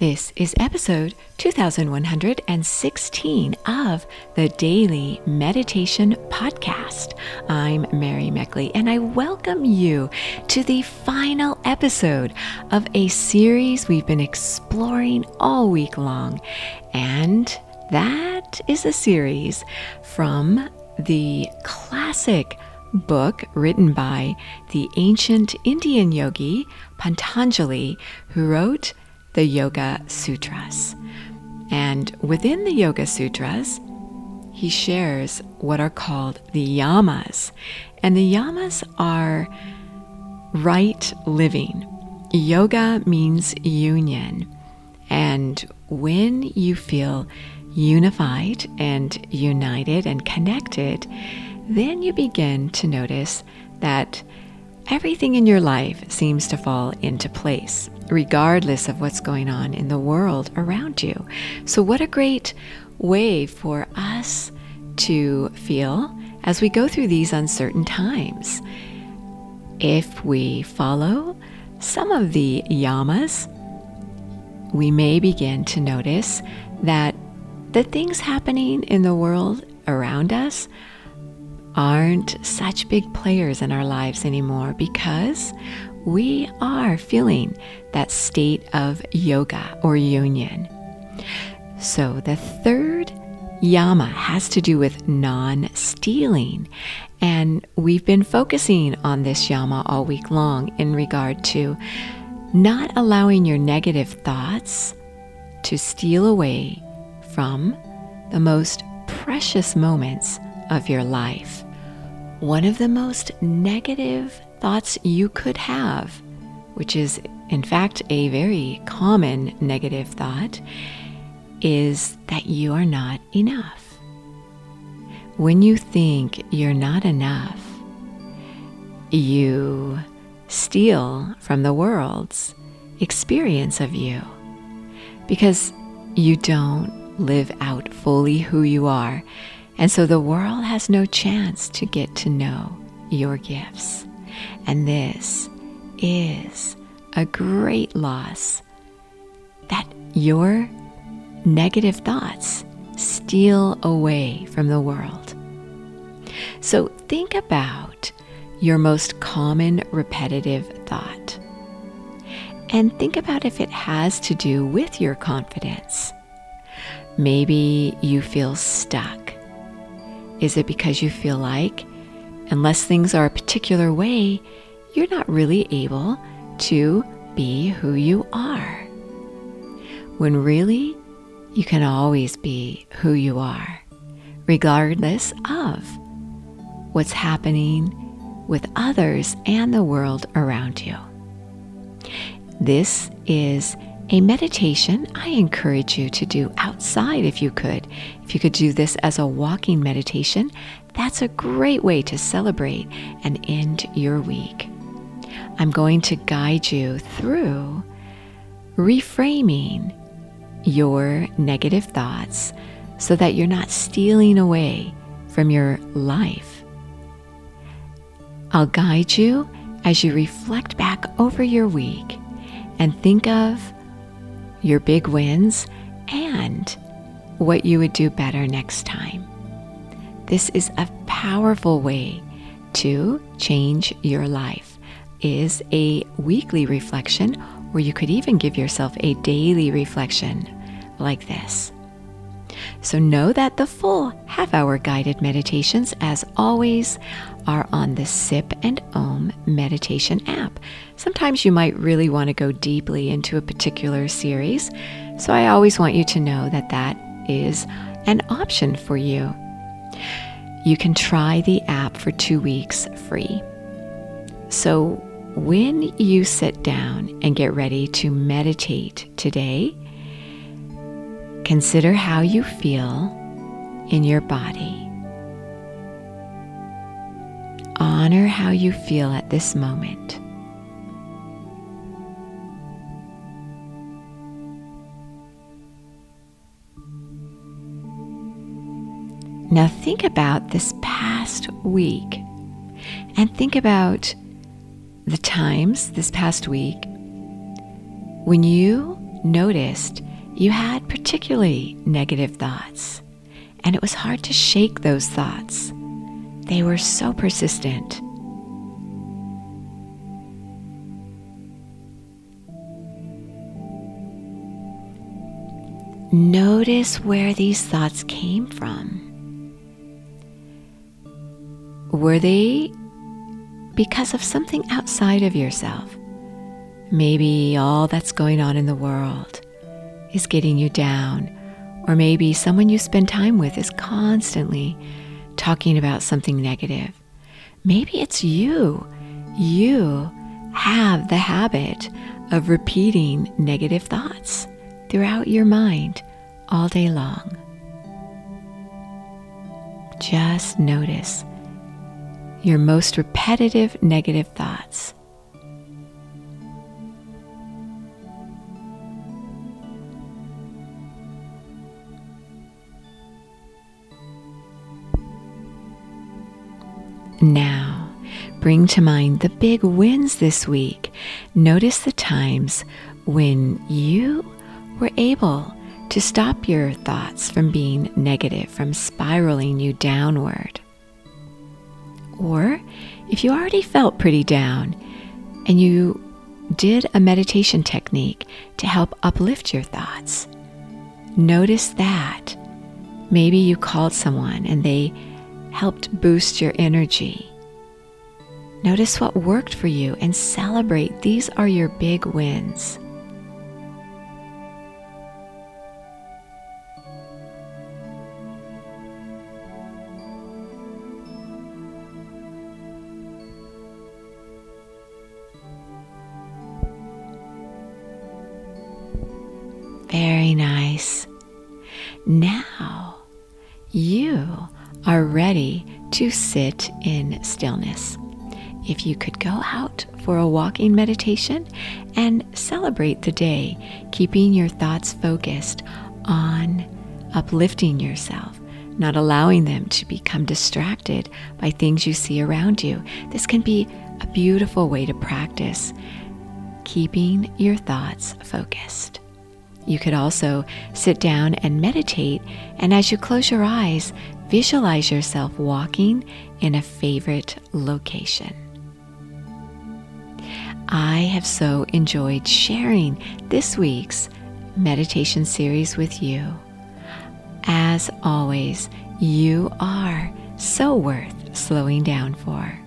This is episode 2116 of the Daily Meditation Podcast. I'm Mary Meckley, and I welcome you to the final episode of a series we've been exploring all week long. And that is a series from the classic book written by the ancient Indian yogi Pantanjali, who wrote the Yoga Sutras. And within the Yoga Sutras, he shares what are called the yamas. And the yamas are right living. Yoga means union. And when you feel unified and united and connected, then you begin to notice that everything in your life seems to fall into place, regardless of what's going on in the world around you. So, what a great way for us to feel as we go through these uncertain times. If we follow some of the yamas, we may begin to notice that the things happening in the world around us aren't such big players in our lives anymore because we are feeling that state of yoga or union. So the third yama has to do with non stealing. And we've been focusing on this yama all week long in regard to not allowing your negative thoughts to steal away from the most precious moments of your life. One of the most negative thoughts you could have, which is in fact a very common negative thought, is that you are not enough. When you think you're not enough, you steal from the world's experience of you because you don't live out fully who you are. And so the world has no chance to get to know your gifts. And this is a great loss that your negative thoughts steal away from the world. So think about your most common repetitive thought. And think about if it has to do with your confidence. Maybe you feel stuck. Is it because you feel like, unless things are a particular way, you're not really able to be who you are? When really, you can always be who you are, regardless of what's happening with others and the world around you. This is a meditation I encourage you to do outside if you could. If you could do this as a walking meditation, that's a great way to celebrate and end your week. I'm going to guide you through reframing your negative thoughts so that you're not stealing away from your life. I'll guide you as you reflect back over your week and think of your big wins, and what you would do better next time. This is a powerful way to change your life. Is a weekly reflection or you could even give yourself a daily reflection like this. So know that the full half hour guided meditations, as always, are on the Sip and Om meditation app. Sometimes you might really want to go deeply into a particular series, so I always want you to know that that is an option for you. You can try the app for two weeks free. So, when you sit down and get ready to meditate today, consider how you feel in your body. Honor how you feel at this moment. Now, think about this past week and think about the times this past week when you noticed you had particularly negative thoughts, and it was hard to shake those thoughts. They were so persistent. Notice where these thoughts came from. Were they because of something outside of yourself? Maybe all that's going on in the world is getting you down, or maybe someone you spend time with is constantly talking about something negative. Maybe it's you. You have the habit of repeating negative thoughts throughout your mind all day long. Just notice your most repetitive negative thoughts. Now, bring to mind the big wins this week. Notice the times when you were able to stop your thoughts from being negative, from spiraling you downward. Or if you already felt pretty down and you did a meditation technique to help uplift your thoughts, notice that. Maybe you called someone and they helped boost your energy. Notice what worked for you and celebrate. These are your big wins. Very nice. Now you are ready to sit in stillness. If you could go out for a walking meditation and celebrate the day, keeping your thoughts focused on uplifting yourself, not allowing them to become distracted by things you see around you. This can be a beautiful way to practice keeping your thoughts focused. You could also sit down and meditate, and as you close your eyes, visualize yourself walking in a favorite location. I have so enjoyed sharing this week's meditation series with you. As always, you are so worth slowing down for.